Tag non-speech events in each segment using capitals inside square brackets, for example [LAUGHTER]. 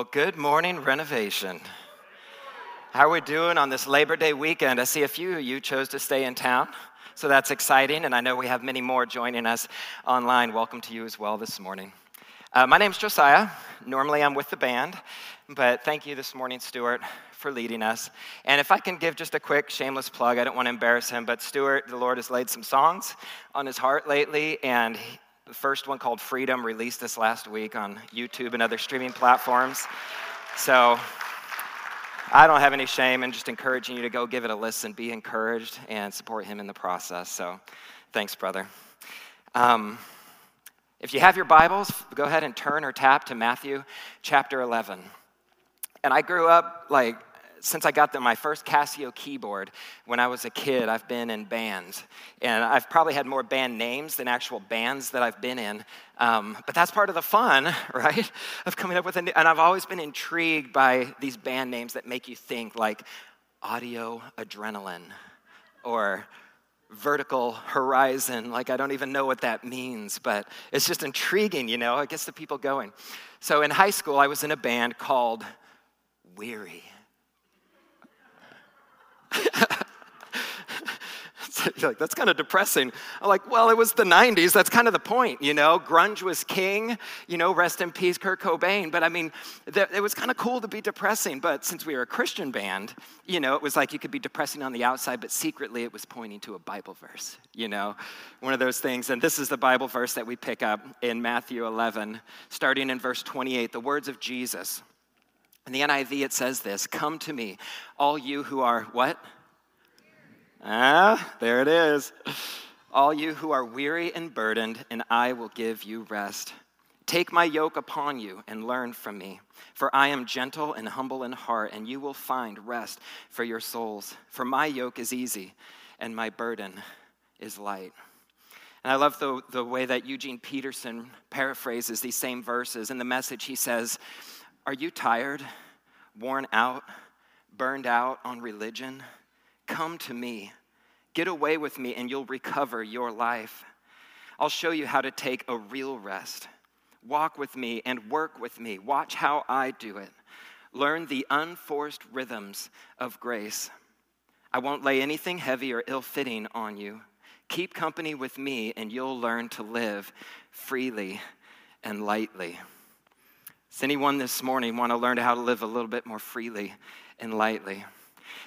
Well, good morning, Renovation. How are we doing on this Labor Day weekend? I see a few of you chose to stay in town, so that's exciting, and I know we have many more joining us online. Welcome to you as well this morning. Uh, my name's Josiah. Normally I'm with the band, but thank you this morning, Stuart, for leading us. And if I can give just a quick shameless plug, I don't want to embarrass him, but Stuart, the Lord has laid some songs on his heart lately, and the first one called Freedom released this last week on YouTube and other streaming platforms. So I don't have any shame in just encouraging you to go give it a listen, be encouraged, and support him in the process. So thanks, brother. Um, if you have your Bibles, go ahead and turn or tap to Matthew chapter 11. And I grew up like since I got the, my first Casio keyboard when I was a kid, I've been in bands. And I've probably had more band names than actual bands that I've been in. Um, but that's part of the fun, [LAUGHS] right? Of coming up with a new, and I've always been intrigued by these band names that make you think like audio adrenaline or vertical horizon. Like, I don't even know what that means, but it's just intriguing, you know? It gets the people going. So in high school, I was in a band called Weary. [LAUGHS] like, that's kind of depressing. I'm like, well, it was the 90s. That's kind of the point, you know? Grunge was king, you know, rest in peace, Kurt Cobain. But I mean, th- it was kind of cool to be depressing. But since we were a Christian band, you know, it was like you could be depressing on the outside, but secretly it was pointing to a Bible verse, you know? One of those things. And this is the Bible verse that we pick up in Matthew 11, starting in verse 28, the words of Jesus. In the NIV, it says this Come to me, all you who are what? Ah, there it is. All you who are weary and burdened, and I will give you rest. Take my yoke upon you and learn from me, for I am gentle and humble in heart, and you will find rest for your souls. For my yoke is easy, and my burden is light. And I love the, the way that Eugene Peterson paraphrases these same verses. In the message, he says, Are you tired, worn out, burned out on religion? Come to me. Get away with me, and you'll recover your life. I'll show you how to take a real rest. Walk with me and work with me. Watch how I do it. Learn the unforced rhythms of grace. I won't lay anything heavy or ill fitting on you. Keep company with me, and you'll learn to live freely and lightly. Does anyone this morning want to learn how to live a little bit more freely and lightly?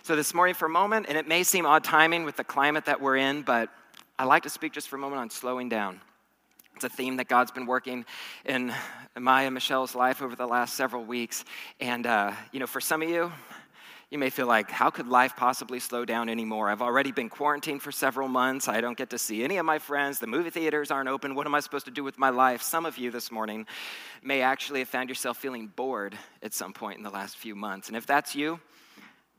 So, this morning, for a moment, and it may seem odd timing with the climate that we're in, but I'd like to speak just for a moment on slowing down. It's a theme that God's been working in my and Michelle's life over the last several weeks. And, uh, you know, for some of you, you may feel like, how could life possibly slow down anymore? I've already been quarantined for several months. I don't get to see any of my friends. The movie theaters aren't open. What am I supposed to do with my life? Some of you this morning may actually have found yourself feeling bored at some point in the last few months. And if that's you,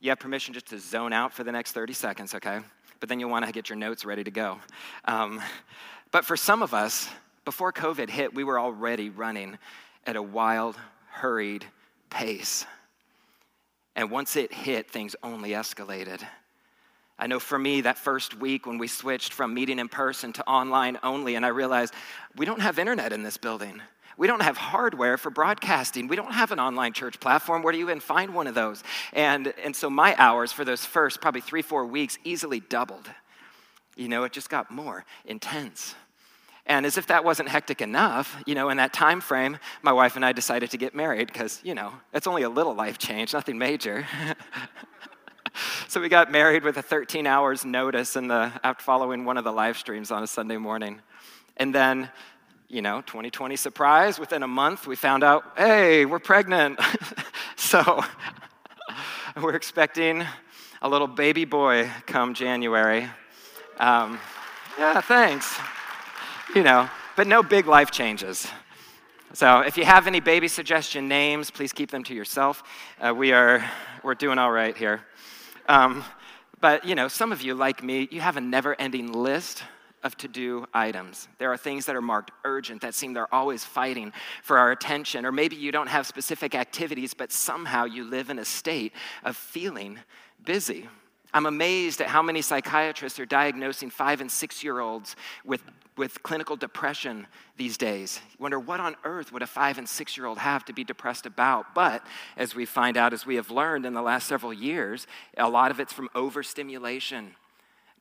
you have permission just to zone out for the next 30 seconds, okay? But then you'll want to get your notes ready to go. Um, but for some of us, before COVID hit, we were already running at a wild, hurried pace. And once it hit, things only escalated. I know for me, that first week when we switched from meeting in person to online only, and I realized we don't have internet in this building. We don't have hardware for broadcasting. We don't have an online church platform. Where do you even find one of those? And, and so my hours for those first probably three, four weeks easily doubled. You know, it just got more intense. And as if that wasn't hectic enough, you know, in that time frame, my wife and I decided to get married because, you know, it's only a little life change, nothing major. [LAUGHS] so we got married with a 13 hours notice in the after following one of the live streams on a Sunday morning. And then, you know, 2020 surprise, within a month we found out, hey, we're pregnant. [LAUGHS] so [LAUGHS] we're expecting a little baby boy come January. Um, yeah, thanks you know, but no big life changes. So if you have any baby suggestion names, please keep them to yourself. Uh, we are, we're doing all right here. Um, but, you know, some of you, like me, you have a never ending list of to do items. There are things that are marked urgent that seem they're always fighting for our attention. Or maybe you don't have specific activities, but somehow you live in a state of feeling busy. I'm amazed at how many psychiatrists are diagnosing five and six year olds with with clinical depression these days. You wonder what on earth would a five and six year old have to be depressed about? But as we find out, as we have learned in the last several years, a lot of it's from overstimulation.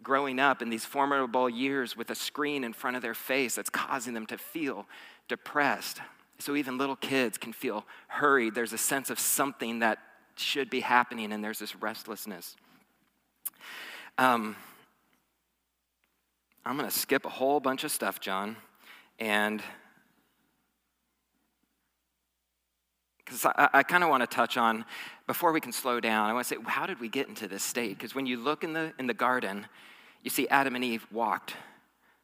Growing up in these formidable years with a screen in front of their face that's causing them to feel depressed. So even little kids can feel hurried. There's a sense of something that should be happening, and there's this restlessness. Um, I'm going to skip a whole bunch of stuff, John, and because I, I kind of want to touch on before we can slow down. I want to say, how did we get into this state? Because when you look in the in the garden, you see Adam and Eve walked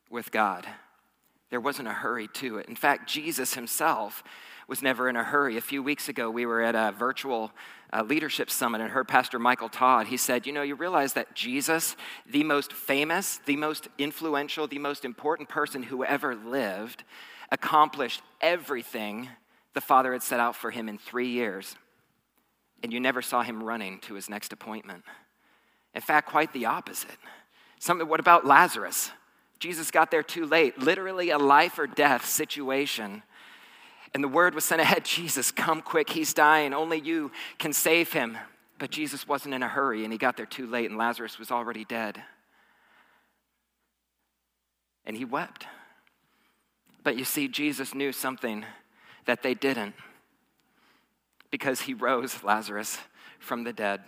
with God. There wasn't a hurry to it. In fact, Jesus himself was never in a hurry. A few weeks ago, we were at a virtual uh, leadership summit and heard Pastor Michael Todd. He said, You know, you realize that Jesus, the most famous, the most influential, the most important person who ever lived, accomplished everything the Father had set out for him in three years. And you never saw him running to his next appointment. In fact, quite the opposite. Something, what about Lazarus? Jesus got there too late, literally a life or death situation. And the word was sent ahead [LAUGHS] Jesus, come quick, he's dying. Only you can save him. But Jesus wasn't in a hurry, and he got there too late, and Lazarus was already dead. And he wept. But you see, Jesus knew something that they didn't because he rose Lazarus from the dead.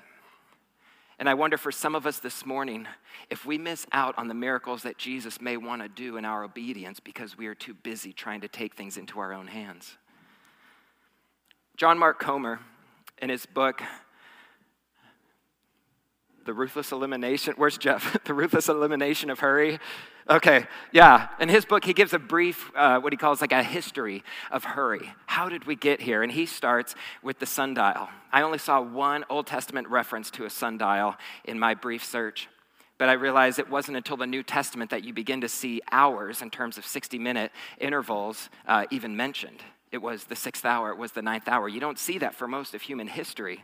And I wonder for some of us this morning if we miss out on the miracles that Jesus may want to do in our obedience because we are too busy trying to take things into our own hands. John Mark Comer, in his book, The Ruthless Elimination, where's Jeff? [LAUGHS] the Ruthless Elimination of Hurry. Okay, yeah. In his book, he gives a brief, uh, what he calls like a history of hurry. How did we get here? And he starts with the sundial. I only saw one Old Testament reference to a sundial in my brief search. But I realized it wasn't until the New Testament that you begin to see hours in terms of 60 minute intervals uh, even mentioned. It was the sixth hour, it was the ninth hour. You don't see that for most of human history.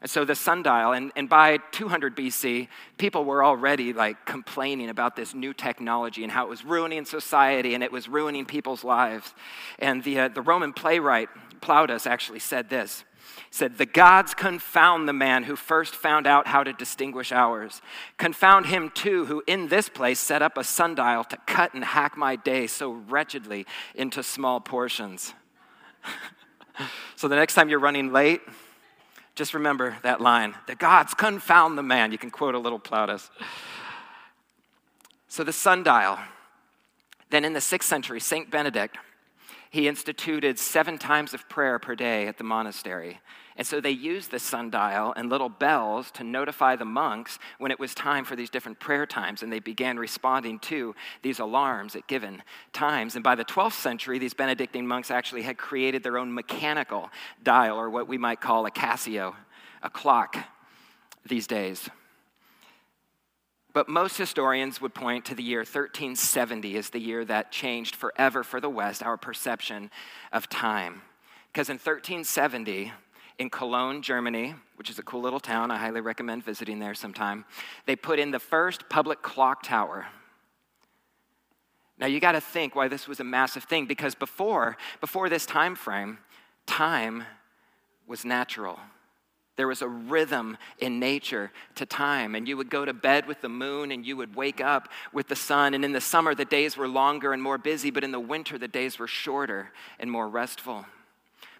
And so the sundial, and, and by 200 BC, people were already like complaining about this new technology and how it was ruining society and it was ruining people's lives. And the, uh, the Roman playwright Plautus actually said this. Said, The gods confound the man who first found out how to distinguish hours. Confound him too, who in this place set up a sundial to cut and hack my day so wretchedly into small portions. [LAUGHS] so the next time you're running late, just remember that line the gods confound the man. You can quote a little Plautus. So the sundial. Then in the sixth century, St. Benedict, he instituted seven times of prayer per day at the monastery. And so they used the sundial and little bells to notify the monks when it was time for these different prayer times. And they began responding to these alarms at given times. And by the 12th century, these Benedictine monks actually had created their own mechanical dial, or what we might call a Casio, a clock these days. But most historians would point to the year 1370 as the year that changed forever for the West our perception of time. Because in 1370, in Cologne, Germany, which is a cool little town. I highly recommend visiting there sometime. They put in the first public clock tower. Now you got to think why this was a massive thing because before before this time frame, time was natural. There was a rhythm in nature to time, and you would go to bed with the moon and you would wake up with the sun. And in the summer, the days were longer and more busy, but in the winter, the days were shorter and more restful.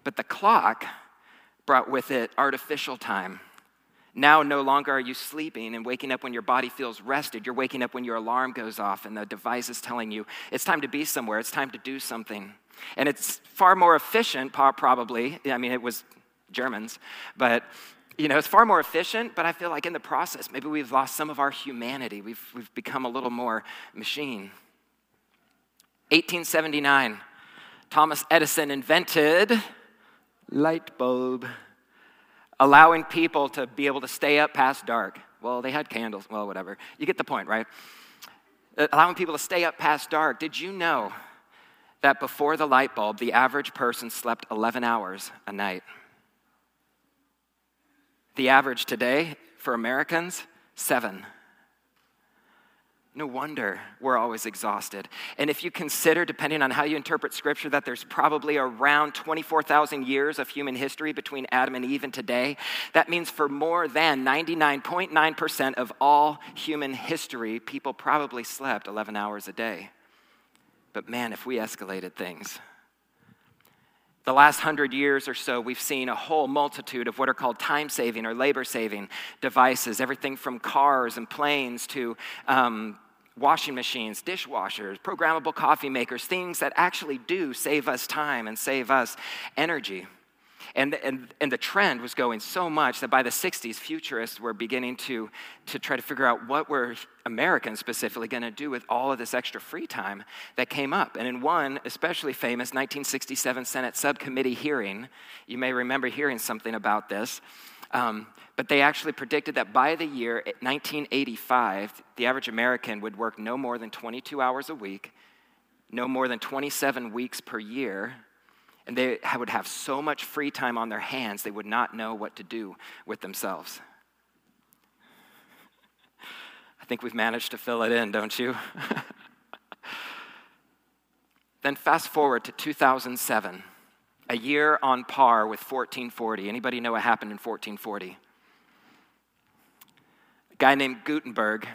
But the clock brought with it artificial time. Now, no longer are you sleeping and waking up when your body feels rested. You're waking up when your alarm goes off and the device is telling you it's time to be somewhere, it's time to do something. And it's far more efficient, probably. I mean, it was Germans, but you know, it's far more efficient, but I feel like in the process, maybe we've lost some of our humanity. We've, we've become a little more machine. 1879, Thomas Edison invented light bulb, allowing people to be able to stay up past dark. Well, they had candles, well, whatever. You get the point, right? Uh, allowing people to stay up past dark. Did you know that before the light bulb, the average person slept 11 hours a night? The average today for Americans, seven. No wonder we're always exhausted. And if you consider, depending on how you interpret scripture, that there's probably around 24,000 years of human history between Adam and Eve and today, that means for more than 99.9% of all human history, people probably slept 11 hours a day. But man, if we escalated things, the last hundred years or so, we've seen a whole multitude of what are called time saving or labor saving devices, everything from cars and planes to um, washing machines, dishwashers, programmable coffee makers, things that actually do save us time and save us energy. And, and, and the trend was going so much that by the 60s, futurists were beginning to, to try to figure out what were Americans specifically going to do with all of this extra free time that came up. And in one especially famous 1967 Senate subcommittee hearing, you may remember hearing something about this. Um, but they actually predicted that by the year 1985, the average American would work no more than 22 hours a week, no more than 27 weeks per year, and they would have so much free time on their hands, they would not know what to do with themselves. I think we've managed to fill it in, don't you? [LAUGHS] then fast forward to 2007, a year on par with 1440. Anybody know what happened in 1440? A guy named Gutenberg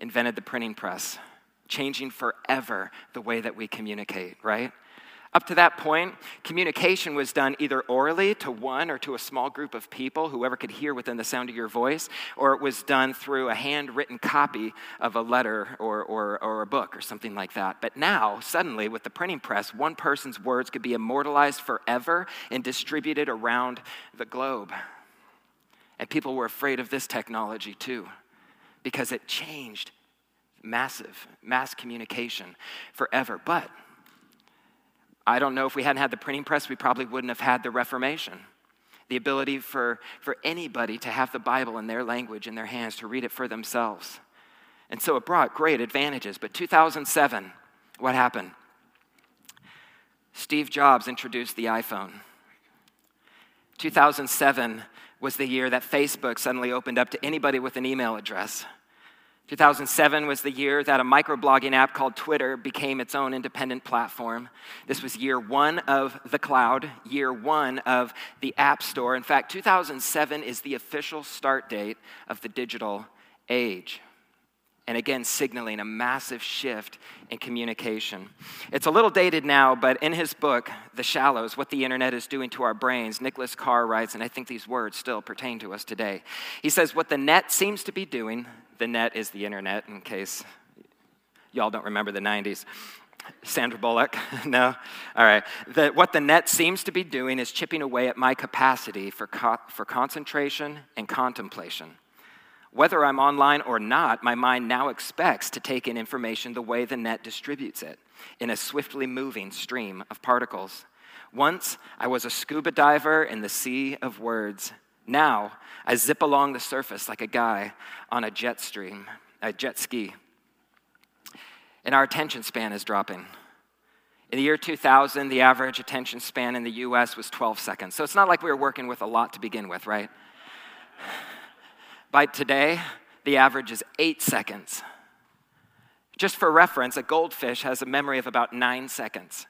invented the printing press, changing forever the way that we communicate, right? Up to that point, communication was done either orally to one or to a small group of people, whoever could hear within the sound of your voice, or it was done through a handwritten copy of a letter or, or, or a book or something like that. But now, suddenly, with the printing press, one person's words could be immortalized forever and distributed around the globe. And people were afraid of this technology too, because it changed massive, mass communication forever. But I don't know if we hadn't had the printing press, we probably wouldn't have had the Reformation. The ability for, for anybody to have the Bible in their language in their hands, to read it for themselves. And so it brought great advantages. But 2007, what happened? Steve Jobs introduced the iPhone. 2007 was the year that Facebook suddenly opened up to anybody with an email address. 2007 was the year that a microblogging app called Twitter became its own independent platform. This was year one of the cloud, year one of the App Store. In fact, 2007 is the official start date of the digital age and again, signaling a massive shift in communication. It's a little dated now, but in his book, The Shallows What the Internet is Doing to Our Brains, Nicholas Carr writes, and I think these words still pertain to us today. He says, What the net seems to be doing, the net is the internet, in case y'all don't remember the 90s. Sandra Bullock? [LAUGHS] no? All right. The, what the net seems to be doing is chipping away at my capacity for, co- for concentration and contemplation. Whether I'm online or not, my mind now expects to take in information the way the net distributes it in a swiftly moving stream of particles. Once I was a scuba diver in the sea of words. Now I zip along the surface like a guy on a jet stream, a jet ski. And our attention span is dropping. In the year 2000, the average attention span in the US was 12 seconds. So it's not like we were working with a lot to begin with, right? By today, the average is eight seconds. Just for reference, a goldfish has a memory of about nine seconds.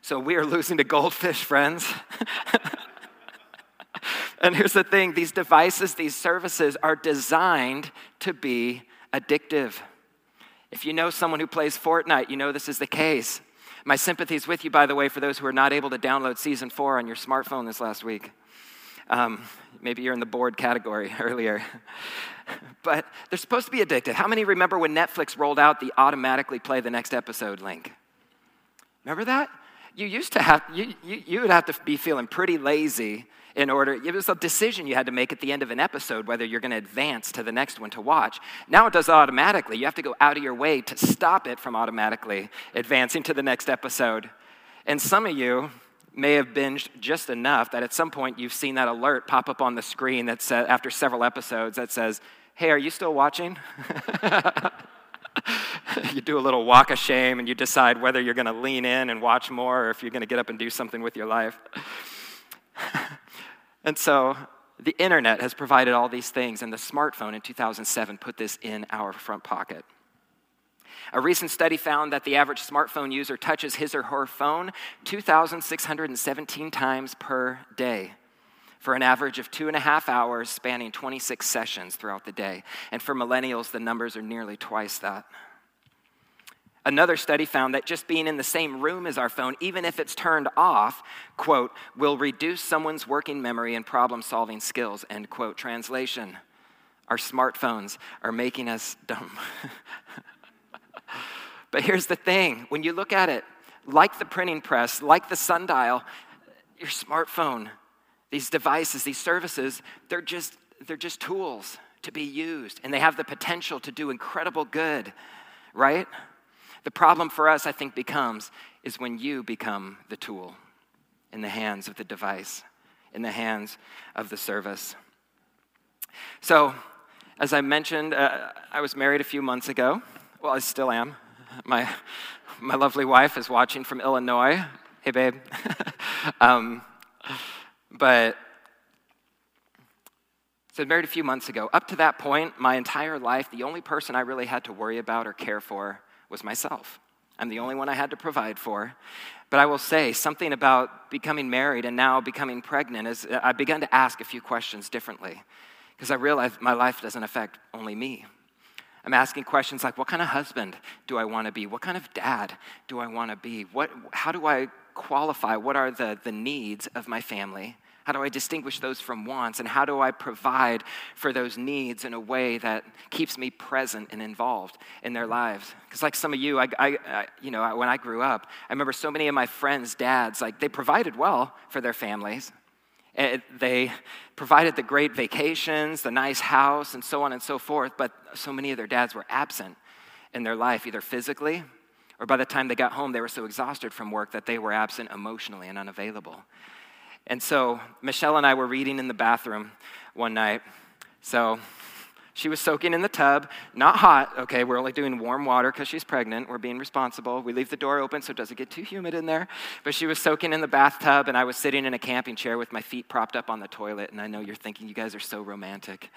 So we are [LAUGHS] losing to goldfish, friends. [LAUGHS] and here's the thing these devices, these services are designed to be addictive. If you know someone who plays Fortnite, you know this is the case. My sympathies with you, by the way, for those who are not able to download season four on your smartphone this last week. Um, maybe you're in the bored category [LAUGHS] earlier. but they're supposed to be addicted. How many remember when Netflix rolled out the automatically play the next episode link? Remember that? You used to have, you, you, you would have to be feeling pretty lazy in order, it was a decision you had to make at the end of an episode whether you're going to advance to the next one to watch. Now it does it automatically. You have to go out of your way to stop it from automatically advancing to the next episode. And some of you, may have binged just enough that at some point you've seen that alert pop up on the screen that says, after several episodes that says, Hey, are you still watching? [LAUGHS] you do a little walk of shame and you decide whether you're going to lean in and watch more or if you're going to get up and do something with your life. [LAUGHS] and so the internet has provided all these things, and the smartphone in 2007 put this in our front pocket. A recent study found that the average smartphone user touches his or her phone 2,617 times per day for an average of two and a half hours, spanning 26 sessions throughout the day. And for millennials, the numbers are nearly twice that. Another study found that just being in the same room as our phone, even if it's turned off, quote, will reduce someone's working memory and problem solving skills, end quote. Translation Our smartphones are making us dumb. [LAUGHS] but here's the thing when you look at it, like the printing press, like the sundial, your smartphone, these devices, these services, they're just, they're just tools to be used, and they have the potential to do incredible good, right? The problem for us, I think, becomes is when you become the tool in the hands of the device, in the hands of the service. So, as I mentioned, uh, I was married a few months ago. Well, I still am. My, my lovely wife is watching from Illinois. Hey, babe. [LAUGHS] um, but so married a few months ago. Up to that point, my entire life, the only person I really had to worry about or care for was myself. I'm the only one I had to provide for. But I will say something about becoming married and now becoming pregnant is I began to ask a few questions differently because I realized my life doesn't affect only me. I'm asking questions like what kind of husband do I want to be? What kind of dad do I want to be? What, how do I qualify? What are the, the needs of my family? How do I distinguish those from wants? And how do I provide for those needs in a way that keeps me present and involved in their lives? Because, like some of you, I, I, I, you know, when I grew up, I remember so many of my friends' dads, like, they provided well for their families. It, they provided the great vacations, the nice house, and so on and so forth, but so many of their dads were absent in their life, either physically or by the time they got home, they were so exhausted from work that they were absent emotionally and unavailable. And so Michelle and I were reading in the bathroom one night. So she was soaking in the tub, not hot, okay, we're only doing warm water because she's pregnant. We're being responsible. We leave the door open so it doesn't get too humid in there. But she was soaking in the bathtub, and I was sitting in a camping chair with my feet propped up on the toilet. And I know you're thinking, you guys are so romantic.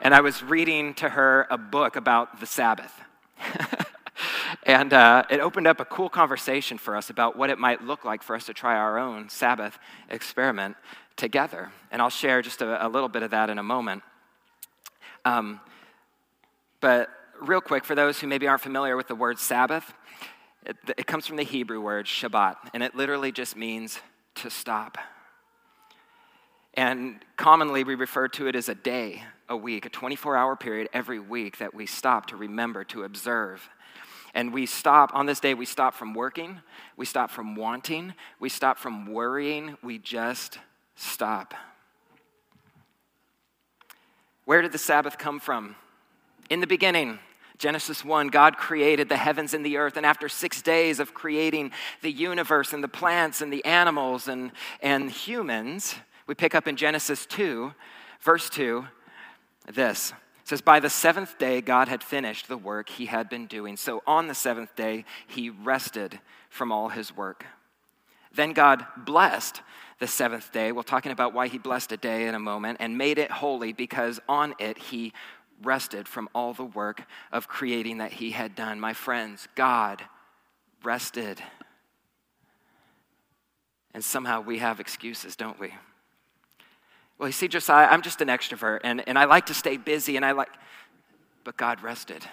And I was reading to her a book about the Sabbath. [LAUGHS] And uh, it opened up a cool conversation for us about what it might look like for us to try our own Sabbath experiment together. And I'll share just a, a little bit of that in a moment. Um, but real quick, for those who maybe aren't familiar with the word Sabbath, it, it comes from the Hebrew word Shabbat, and it literally just means to stop. And commonly we refer to it as a day, a week, a 24 hour period every week that we stop to remember, to observe, and we stop, on this day, we stop from working, we stop from wanting, we stop from worrying, we just stop. Where did the Sabbath come from? In the beginning, Genesis 1, God created the heavens and the earth, and after six days of creating the universe and the plants and the animals and, and humans, we pick up in Genesis 2, verse 2, this it says, By the seventh day, God had finished the work he had been doing. So on the seventh day, he rested from all his work. Then God blessed the seventh day. We're talking about why he blessed a day in a moment and made it holy because on it he rested from all the work of creating that he had done. My friends, God rested. And somehow we have excuses, don't we? Well, you see, Josiah, I'm just an extrovert and, and I like to stay busy and I like, but God rested.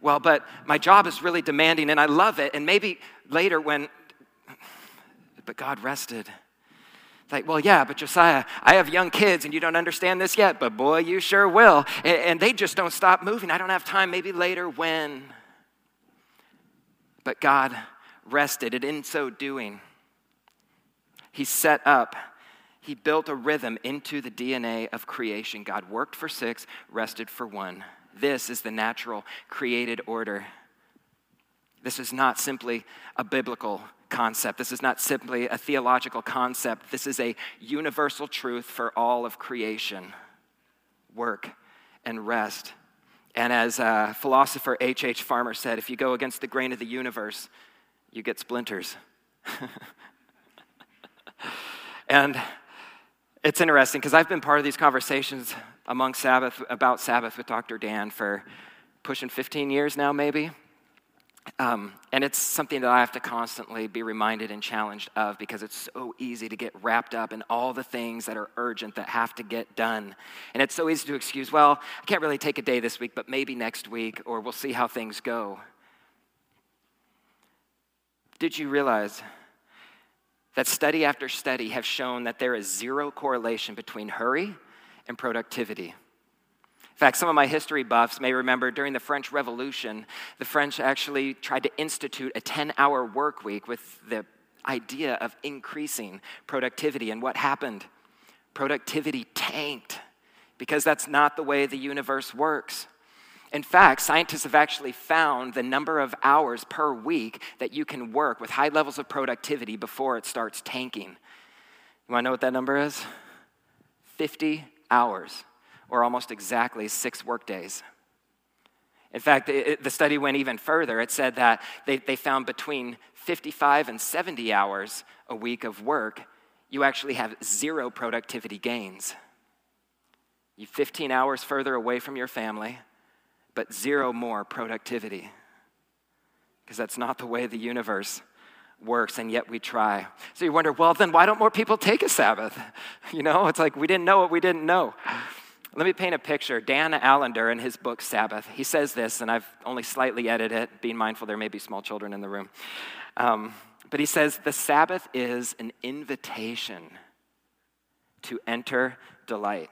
Well, but my job is really demanding and I love it. And maybe later when, but God rested. Like, well, yeah, but Josiah, I have young kids and you don't understand this yet, but boy, you sure will. And, and they just don't stop moving. I don't have time. Maybe later when. But God rested. And in so doing, He set up he built a rhythm into the DNA of creation. God worked for six, rested for one. This is the natural created order. This is not simply a biblical concept. This is not simply a theological concept. This is a universal truth for all of creation work and rest. And as uh, philosopher H.H. H. Farmer said, if you go against the grain of the universe, you get splinters. [LAUGHS] and it's interesting because I've been part of these conversations among Sabbath about Sabbath with Dr. Dan for pushing 15 years now, maybe. Um, and it's something that I have to constantly be reminded and challenged of because it's so easy to get wrapped up in all the things that are urgent that have to get done. And it's so easy to excuse, well, I can't really take a day this week, but maybe next week, or we'll see how things go. Did you realize that study after study have shown that there is zero correlation between hurry and productivity? In fact, some of my history buffs may remember during the French Revolution, the French actually tried to institute a 10 hour work week with the idea of increasing productivity. And what happened? Productivity tanked because that's not the way the universe works. In fact, scientists have actually found the number of hours per week that you can work with high levels of productivity before it starts tanking. You want to know what that number is? 50 hours or almost exactly six workdays. In fact, it, the study went even further. It said that they, they found between 55 and 70 hours a week of work, you actually have zero productivity gains. You're 15 hours further away from your family, but zero more productivity. Because that's not the way the universe works, and yet we try. So you wonder, well, then why don't more people take a Sabbath? [LAUGHS] You know, it's like we didn't know what we didn't know. Let me paint a picture. Dan Allender, in his book Sabbath, he says this, and I've only slightly edited it, being mindful there may be small children in the room. Um, but he says the Sabbath is an invitation to enter delight.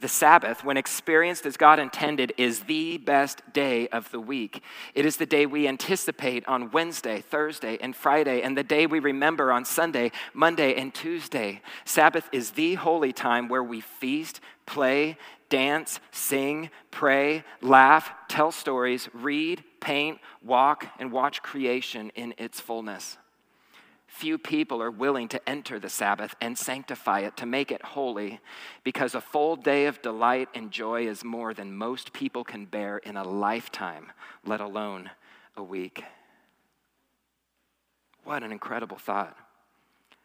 The Sabbath, when experienced as God intended, is the best day of the week. It is the day we anticipate on Wednesday, Thursday, and Friday, and the day we remember on Sunday, Monday, and Tuesday. Sabbath is the holy time where we feast, play, dance, sing, pray, laugh, tell stories, read, paint, walk, and watch creation in its fullness. Few people are willing to enter the Sabbath and sanctify it to make it holy because a full day of delight and joy is more than most people can bear in a lifetime, let alone a week. What an incredible thought.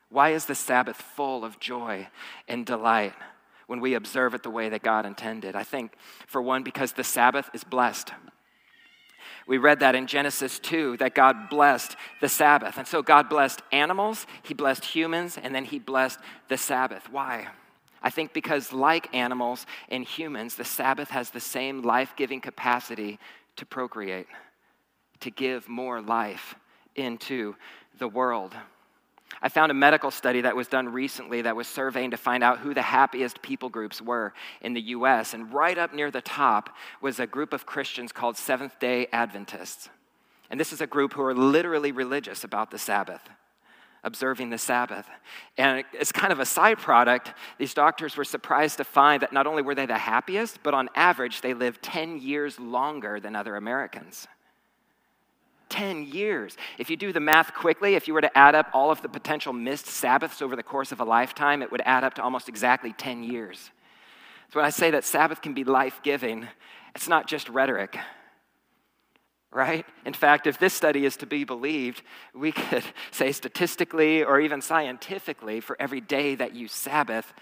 Why is the Sabbath full of joy and delight when we observe it the way that God intended? I think, for one, because the Sabbath is blessed. We read that in Genesis 2 that God blessed the Sabbath. And so God blessed animals, He blessed humans, and then He blessed the Sabbath. Why? I think because, like animals and humans, the Sabbath has the same life giving capacity to procreate, to give more life into the world. I found a medical study that was done recently that was surveying to find out who the happiest people groups were in the US. And right up near the top was a group of Christians called Seventh day Adventists. And this is a group who are literally religious about the Sabbath, observing the Sabbath. And it's kind of a side product. These doctors were surprised to find that not only were they the happiest, but on average, they lived 10 years longer than other Americans. 10 years. If you do the math quickly, if you were to add up all of the potential missed Sabbaths over the course of a lifetime, it would add up to almost exactly 10 years. So when I say that Sabbath can be life giving, it's not just rhetoric, right? In fact, if this study is to be believed, we could [LAUGHS] say statistically or even scientifically, for every day that you Sabbath,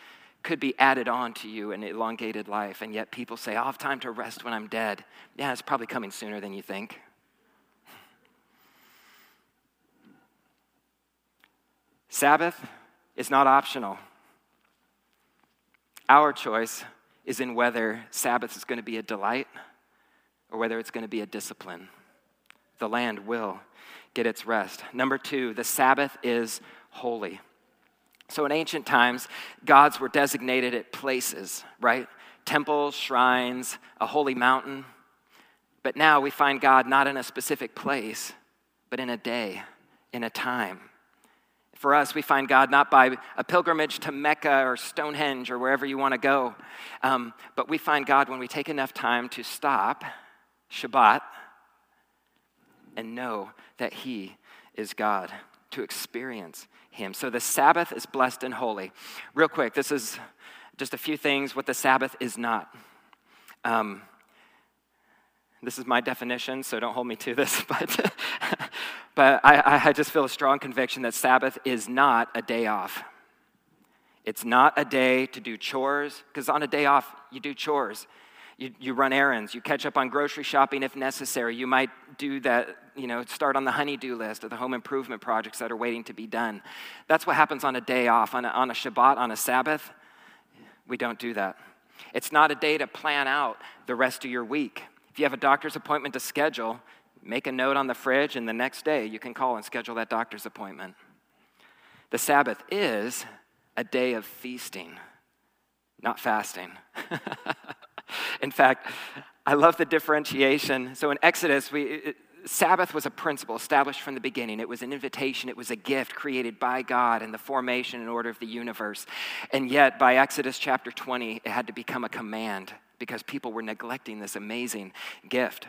could be added on to you an elongated life. And yet people say, oh, I'll have time to rest when I'm dead. Yeah, it's probably coming sooner than you think. Sabbath is not optional. Our choice is in whether Sabbath is going to be a delight or whether it's going to be a discipline. The land will get its rest. Number two, the Sabbath is holy. So in ancient times, gods were designated at places, right? Temples, shrines, a holy mountain. But now we find God not in a specific place, but in a day, in a time. For us, we find God not by a pilgrimage to Mecca or Stonehenge or wherever you want to go, um, but we find God when we take enough time to stop, Shabbat, and know that He is God, to experience Him. So the Sabbath is blessed and holy. Real quick, this is just a few things what the Sabbath is not. Um, this is my definition, so don't hold me to this, [LAUGHS] but but I, I just feel a strong conviction that Sabbath is not a day off. It's not a day to do chores, because on a day off, you do chores. You, you run errands. You catch up on grocery shopping if necessary. You might do that, you know, start on the honeydew list or the home improvement projects that are waiting to be done. That's what happens on a day off, on a, on a Shabbat, on a Sabbath. We don't do that. It's not a day to plan out the rest of your week. If you have a doctor's appointment to schedule, make a note on the fridge, and the next day you can call and schedule that doctor's appointment. The Sabbath is a day of feasting, not fasting. [LAUGHS] in fact, I love the differentiation. So in Exodus, we, it, Sabbath was a principle established from the beginning. It was an invitation, it was a gift created by God in the formation and order of the universe. And yet, by Exodus chapter 20, it had to become a command because people were neglecting this amazing gift.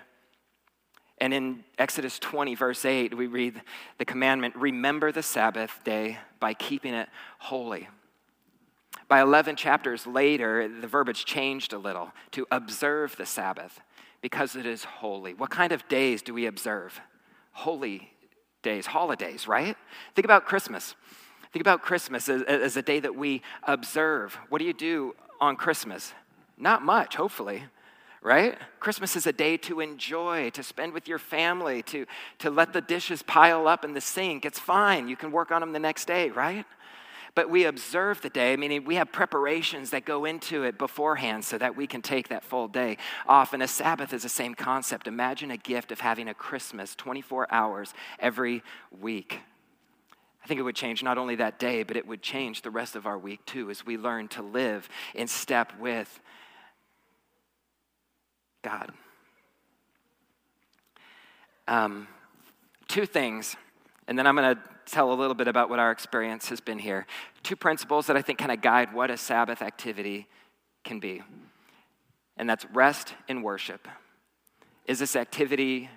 And in Exodus 20, verse 8, we read the commandment remember the Sabbath day by keeping it holy. By 11 chapters later, the verbiage changed a little to observe the Sabbath because it is holy. What kind of days do we observe? Holy days, holidays, right? Think about Christmas. Think about Christmas as, as, a day that we observe. What do you do on Christmas? Not much, hopefully, right? Christmas is a day to enjoy, to spend with your family, to, to let the dishes pile up in the sink. It's fine. You can work on them the next day, right? but we observe the day, meaning we have preparations that go into it beforehand so that we can take that full day off. And a Sabbath is the same concept. Imagine a gift of having a Christmas 24 hours every week. I think it would change not only that day, but it would change the rest of our week too as we learn to live in step with God. Um, two things, and then I'm going to tell a little bit about what our experience has been here. Two principles that I think kind of guide what a Sabbath activity can be, and that's rest and worship. Is this activity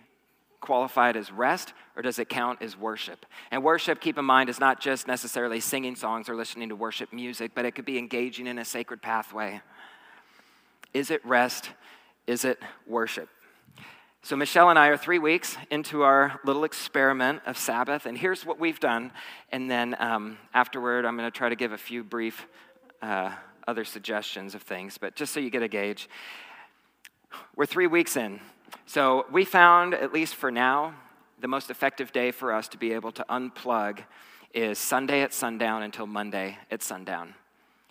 qualified as rest or does it count as worship? And worship, keep in mind, is not just necessarily singing songs or listening to worship music, but it could be engaging in a sacred pathway. Is it rest? Is it worship? So, Michelle and I are three weeks into our little experiment of Sabbath, and here's what we've done. And then um, afterward, I'm going to try to give a few brief uh, other suggestions of things, but just so you get a gauge. We're three weeks in. So, we found, at least for now, the most effective day for us to be able to unplug is Sunday at sundown until Monday at sundown.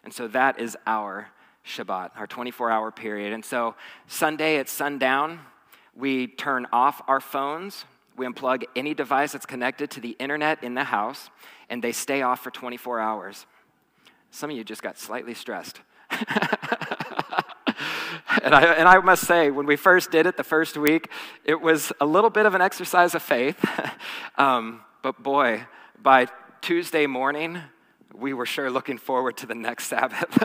And so that is our Shabbat, our 24 hour period. And so Sunday at sundown, we turn off our phones, we unplug any device that's connected to the internet in the house, and they stay off for 24 hours. Some of you just got slightly stressed. [LAUGHS] and, I, and I must say, when we first did it the first week, it was a little bit of an exercise of faith. [LAUGHS] um, but boy, by Tuesday morning, we were sure looking forward to the next Sabbath.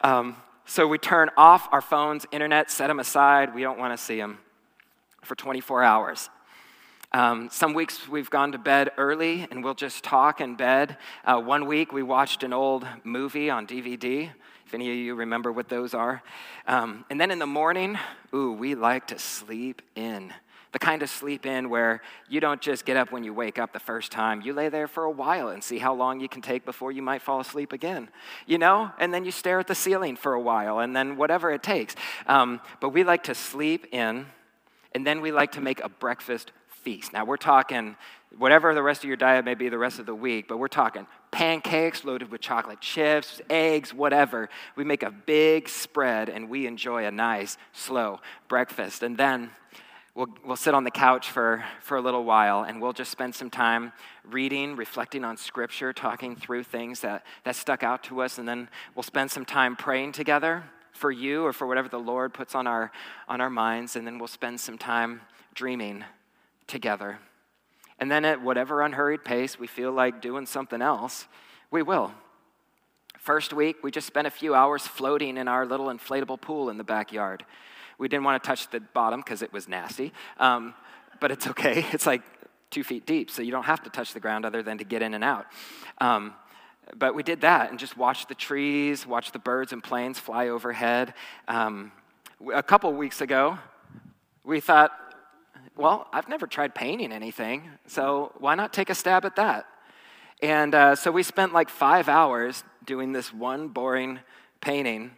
[LAUGHS] um, so we turn off our phones, internet, set them aside. We don't want to see them for 24 hours. Um, some weeks we've gone to bed early and we'll just talk in bed. Uh, one week we watched an old movie on DVD, if any of you remember what those are. Um, and then in the morning, ooh, we like to sleep in the kind of sleep in where you don't just get up when you wake up the first time. You lay there for a while and see how long you can take before you might fall asleep again, you know? And then you stare at the ceiling for a while and then whatever it takes. Um, but we like to sleep in and then we like to make a breakfast feast. Now we're talking whatever the rest of your diet may be the rest of the week, but we're talking pancakes loaded with chocolate chips, eggs, whatever. We make a big spread and we enjoy a nice, slow breakfast. And then we'll, we'll sit on the couch for, for a little while and we'll just spend some time reading, reflecting on Scripture, talking through things that, that stuck out to us, and then we'll spend some time praying together for you or for whatever the Lord puts on our, on our minds, and then we'll spend some time dreaming together. And then at whatever unhurried pace we feel like doing something else, we will. First week, we just spent a few hours floating in our little inflatable pool in the backyard. We didn't want to touch the bottom because it was nasty, um, but it's okay. [LAUGHS] It's like two feet deep, so you don't have to touch the ground other than to get in and out. Um, but we did that and just watched the trees, watched the birds and planes fly overhead. Um, a couple weeks ago, we thought, well, I've never tried painting anything, so why not take a stab at that? And uh, so we spent like five hours doing this one boring painting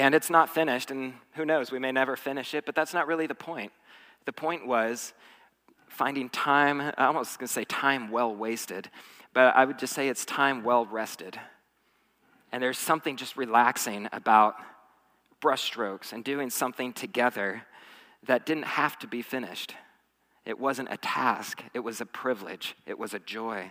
And it's not finished, and who knows, we may never finish it, but that's not really the point. The point was finding time, I almost to say time well wasted, but I would just say it's time well rested. And there's something just relaxing about brushstrokes and doing something together that didn't have to be finished. It wasn't a task, it was a privilege, it was a joy.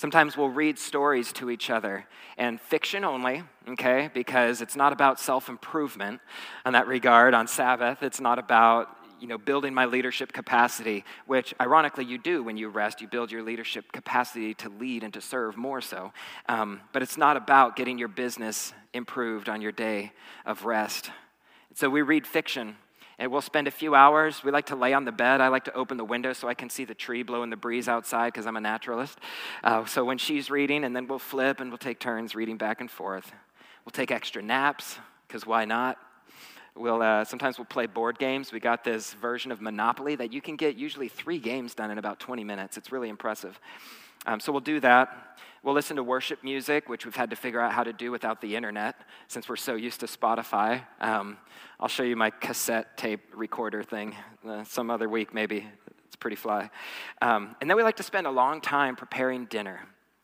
Sometimes we'll read stories to each other, and fiction only, okay, because it's not about self improvement in that regard on Sabbath. It's not about you know, building my leadership capacity, which ironically you do when you rest. You build your leadership capacity to lead and to serve more so. Um, but it's not about getting your business improved on your day of rest. So we read fiction and we'll spend a few hours. We like to lay on the bed. I like to open the window so I can see the tree blowing the breeze outside because I'm a naturalist. Uh, so when she's reading, and then we'll flip and we'll take turns reading back and forth. We'll take extra naps because why not? We'll, uh, sometimes we'll play board games. We got this version of Monopoly that you can get usually three games done in about 20 minutes. It's really impressive. Um, so we'll do that. We'll listen to worship music, which we've had to figure out how to do without the internet since we're so used to Spotify. Um, I'll show you my cassette tape recorder thing uh, some other week, maybe. It's pretty fly. Um, and then we like to spend a long time preparing dinner.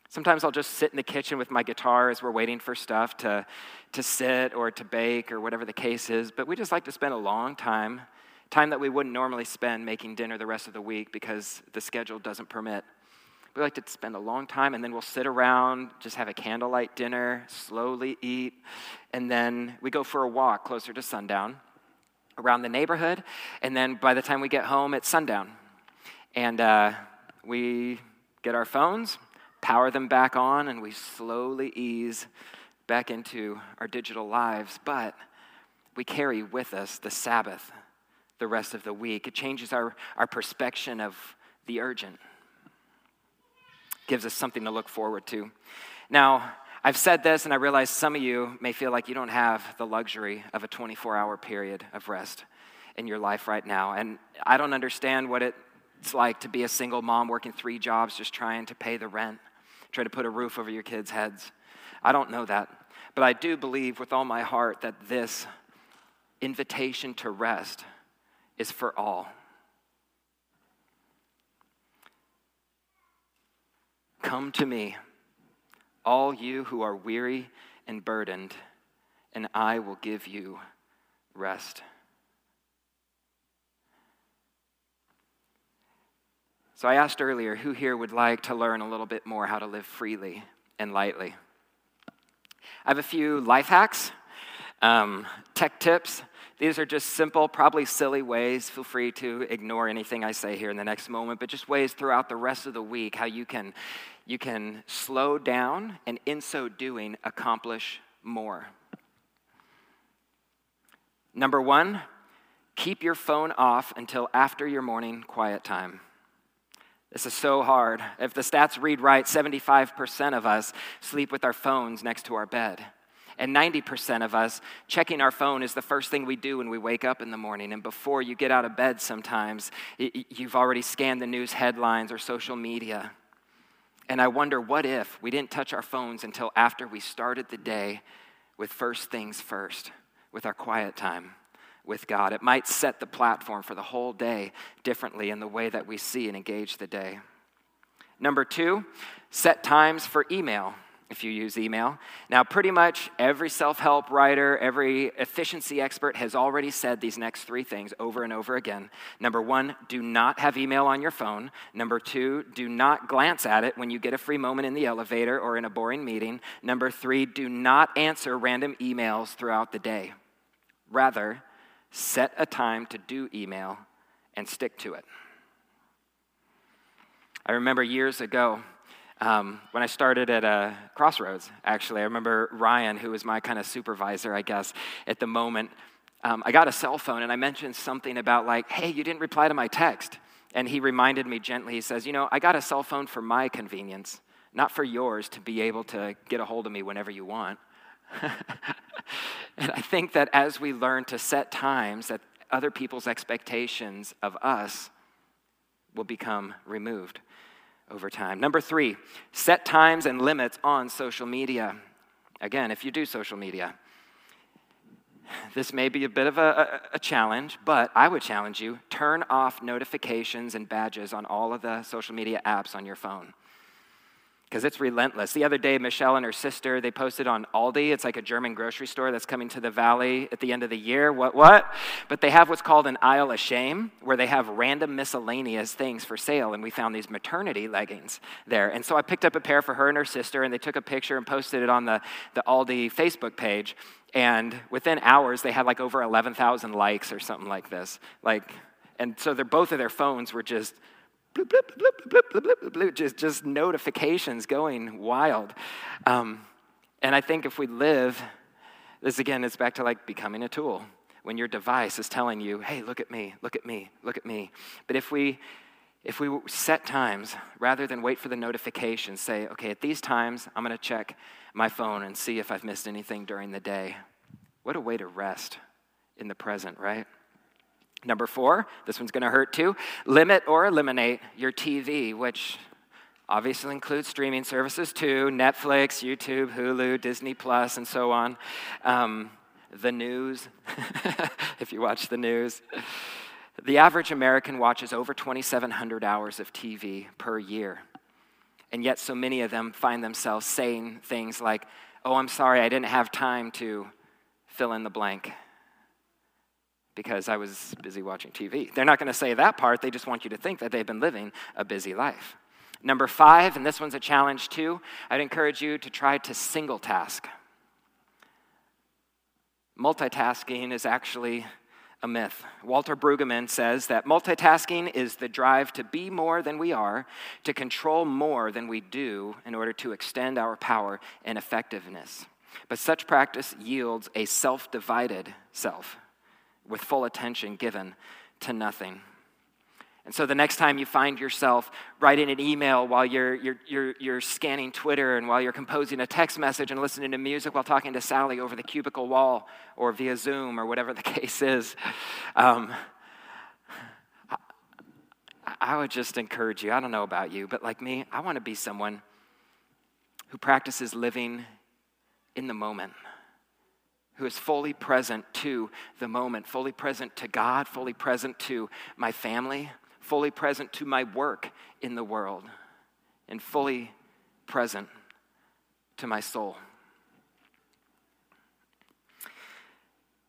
Sometimes I'll just sit in the kitchen with my guitar as we're waiting for stuff to, to sit or to bake or whatever the case is. But we just like to spend a long time, time that we wouldn't normally spend making dinner the rest of the week because the schedule doesn't permit. We like to spend a long time and then we'll sit around, just have a candlelight dinner, slowly eat, and then we go for a walk closer to sundown around the neighborhood. And then by the time we get home, it's sundown. And uh, we get our phones power them back on, and we slowly ease back into our digital lives. But we carry with us the Sabbath the rest of the week. It changes our, our perspective of the urgent, gives us something to look forward to. Now, I've said this, and I realize some of you may feel like you don't have the luxury of a 24 hour period of rest in your life right now. And I don't understand what it's like to be a single mom working three jobs just trying to pay the rent trying to put a roof over your kids' heads. I don't know that. But I do believe with all my heart that this invitation to rest is for all. Come to me, all you who are weary and burdened, and I will give you rest. So I asked earlier who here would like to learn a little bit more how to live freely and lightly. I have a few life hacks, um, tech tips. These are just simple, probably silly ways. Feel free to ignore anything I say here in the next moment, but just ways throughout the rest of the week how you can, you can slow down and in so doing accomplish more. Number one, keep your phone off until after your morning quiet time. This is so hard. If the stats read right, 75% of us sleep with our phones next to our bed. And 90% of us, checking our phone is the first thing we do when we wake up in the morning. And before you get out of bed, sometimes you've already scanned the news headlines or social media. And I wonder what if we didn't touch our phones until after we started the day with first things first, with our quiet time with God. It might set the platform for the whole day differently in the way that we see and engage the day. Number two, set times for email if you use email. Now, pretty much every self help writer, every efficiency expert has already said these next three things over and over again. Number one, do not have email on your phone. Number two, do not glance at it when you get a free moment in the elevator or in a boring meeting. Number three, do not answer random emails throughout the day. Rather, Set a time to do email and stick to it. I remember years ago um, when I started at uh, Crossroads, actually, I remember Ryan, who was my kind of supervisor, I guess, at the moment. Um, I got a cell phone and I mentioned something about, like, hey, you didn't reply to my text. And he reminded me gently, he says, you know, I got a cell phone for my convenience, not for yours to be able to get a hold of me whenever you want. [LAUGHS] and I think that as we learn to set times that other people's expectations of us will become removed over time. Number three, set times and limits on social media. Again, if you do social media, this may be a bit of a, a, a, challenge, but I would challenge you turn off notifications and badges on all of the social media apps on your phone because it's relentless. The other day, Michelle and her sister, they posted on Aldi. It's like a German grocery store that's coming to the valley at the end of the year. What, what? But they have what's called an aisle of shame, where they have random miscellaneous things for sale. And we found these maternity leggings there. And so I picked up a pair for her and her sister, and they took a picture and posted it on the, the Aldi Facebook page. And within hours, they had like over 11,000 likes or something like this. Like, and so they're, both of their phones were just bloop, bloop, bloop, just, just notifications going wild. Um, and I think if we live, this again is back to like becoming a tool. When your device is telling you, hey, look at me, look at me, look at me. But if we if we set times rather than wait for the notifications, say, okay, at these times, I'm going to check my phone and see if I've missed anything during the day. What a way to rest in the present, right? Number four, this one's going to hurt too. Limit or eliminate your TV, which obviously includes streaming services too Netflix, YouTube, Hulu, Disney Plus, and so on. Um, the news, [LAUGHS] if you watch the news. The average American watches over 2,700 hours of TV per year. And yet, so many of them find themselves saying things like, Oh, I'm sorry, I didn't have time to fill in the blank because I was busy watching TV. They're not going to say that part, they just want you to think that they've been living a busy life. Number five, and this one's a challenge too, I'd encourage you to try to single task. Multitasking is actually a myth. Walter Brueggemann says that multitasking is the drive to be more than we are, to control more than we do in order to extend our power and effectiveness. But such practice yields a self divided self with full attention given to nothing. And so the next time you find yourself writing an email while you're, you're, you're, you're, scanning Twitter and while you're composing a text message and listening to music while talking to Sally over the cubicle wall or via Zoom or whatever the [LAUGHS] case is, um, I, I would just encourage you. I don't know about you, but like me, I want to be someone who practices living in the moment who is fully present to the moment, fully present to God, fully present to my family, fully present to my work in the world, and fully present to my soul.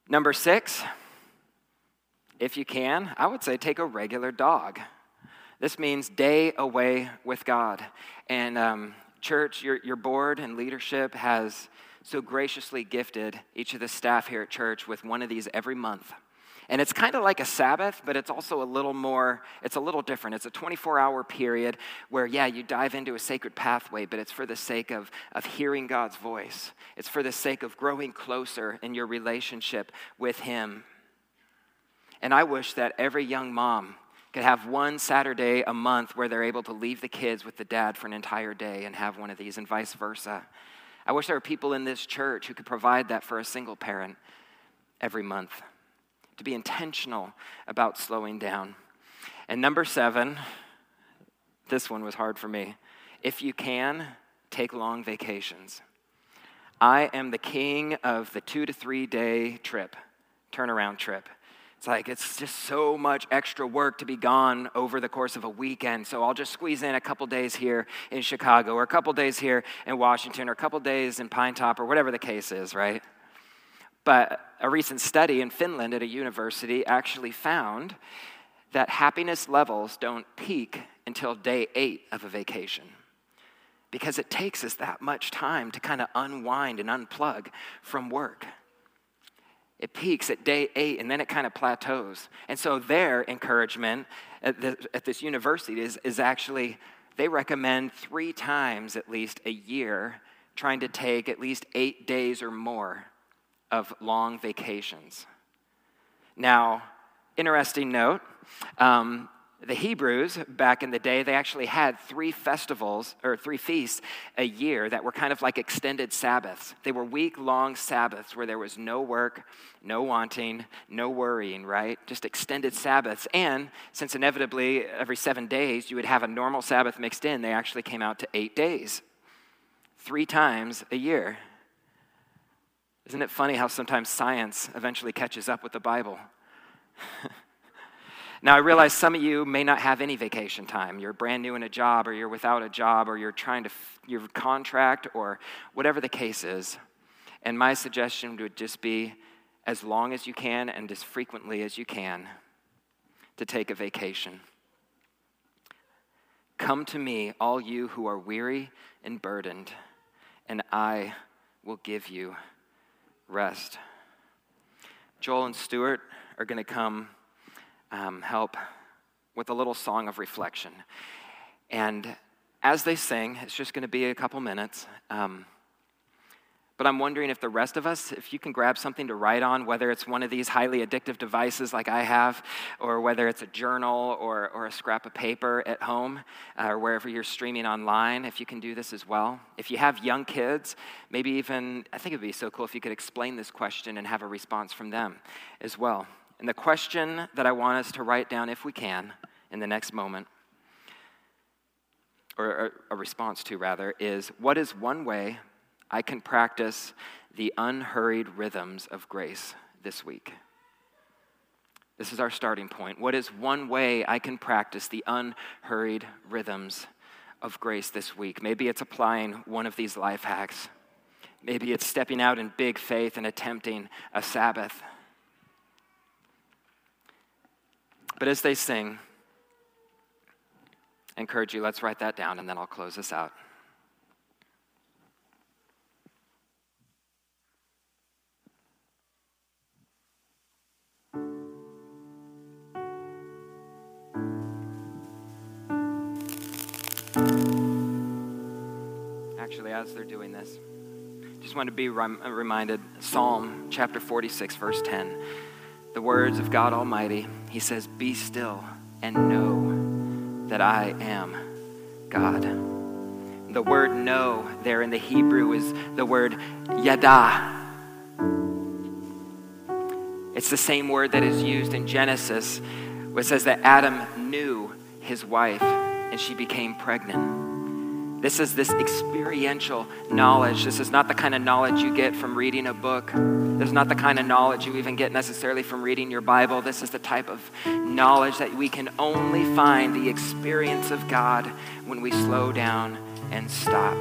Number six, if you can, I would say take a regular dog. This means day away with God. And um, church, your, your board and leadership has so graciously gifted each of the staff here at church with one of these every month. And it's kind of like a Sabbath, but it's also a little more, it's a little different. It's a 24 hour period where, yeah, you dive into a sacred pathway, but it's for the sake of, of hearing God's voice. It's for the sake of growing closer in your relationship with Him. And I wish that every young mom could have one Saturday a month where they're able to leave the kids with the dad for an entire day and have one of these, and vice versa. I wish there were people in this church who could provide that for a single parent every month, to be intentional about slowing down. And number seven, this one was hard for me. If you can, take long vacations. I am the king of the two to three day trip, turnaround trip. It's like it's just so much extra work to be gone over the course of a weekend. So I'll just squeeze in a couple days here in Chicago, or a couple days here in Washington, or a couple days in Pinetop, or whatever the case is, right? But a recent study in Finland at a university actually found that happiness levels don't peak until day eight of a vacation because it takes us that much time to kind of unwind and unplug from work. It peaks at day eight and then it kind of plateaus. And so their encouragement at, the, at this university is, is actually, they recommend three times at least a year trying to take at least eight days or more of long vacations. Now, interesting note um, the Hebrews, back in the day, they actually had three festivals or three feasts a year that were kind of like extended Sabbaths. They were week long Sabbaths where there was no work, no wanting, no worrying, right? Just extended Sabbaths. And since inevitably every seven days you would have a normal Sabbath mixed in, they actually came out to eight days, three times a year. Isn't it funny how sometimes science eventually catches up with the Bible? [LAUGHS] now, I realize some of you may not have any vacation time. You're brand new in a job, or you're without a job, or you're trying to, your contract, or whatever the case is. And my suggestion would just be as long as you can and as frequently as you can to take a vacation. Come to me, all you who are weary and burdened, and I will give you rest. Joel and Stuart are going to come um, help with a little song of reflection. And as they sing, it's just going to be a couple minutes. Um, but I'm wondering if the rest of us, if you can grab something to write on, whether it's one of these highly addictive devices like I have, or whether it's a journal or, or a scrap of paper at home, uh, or wherever you're streaming online, if you can do this as well. If you have young kids, maybe even, I think it would be so cool if you could explain this question and have a response from them as well. And the question that I want us to write down, if we can, in the next moment, or a response to rather, is what is one way I can practice the unhurried rhythms of grace this week. This is our starting point. What is one way I can practice the unhurried rhythms of grace this week? Maybe it's applying one of these life hacks. Maybe it's stepping out in big faith and attempting a Sabbath. But as they sing, I encourage you, let's write that down and then I'll close this out. actually, as they're doing this. Just want to be rem- reminded Psalm chapter 46, verse 10. The words of God Almighty, He says, Be still and know that I am God. The word know there in the Hebrew is the word yada. It's the same word that is used in Genesis, where it says that Adam knew his wife and she became pregnant. This is this experiential knowledge. This is not the kind of knowledge you get from reading a book. This is not the kind of knowledge you even get necessarily from reading your Bible. This is the type of knowledge that we can only find the experience of God when we slow down and stop.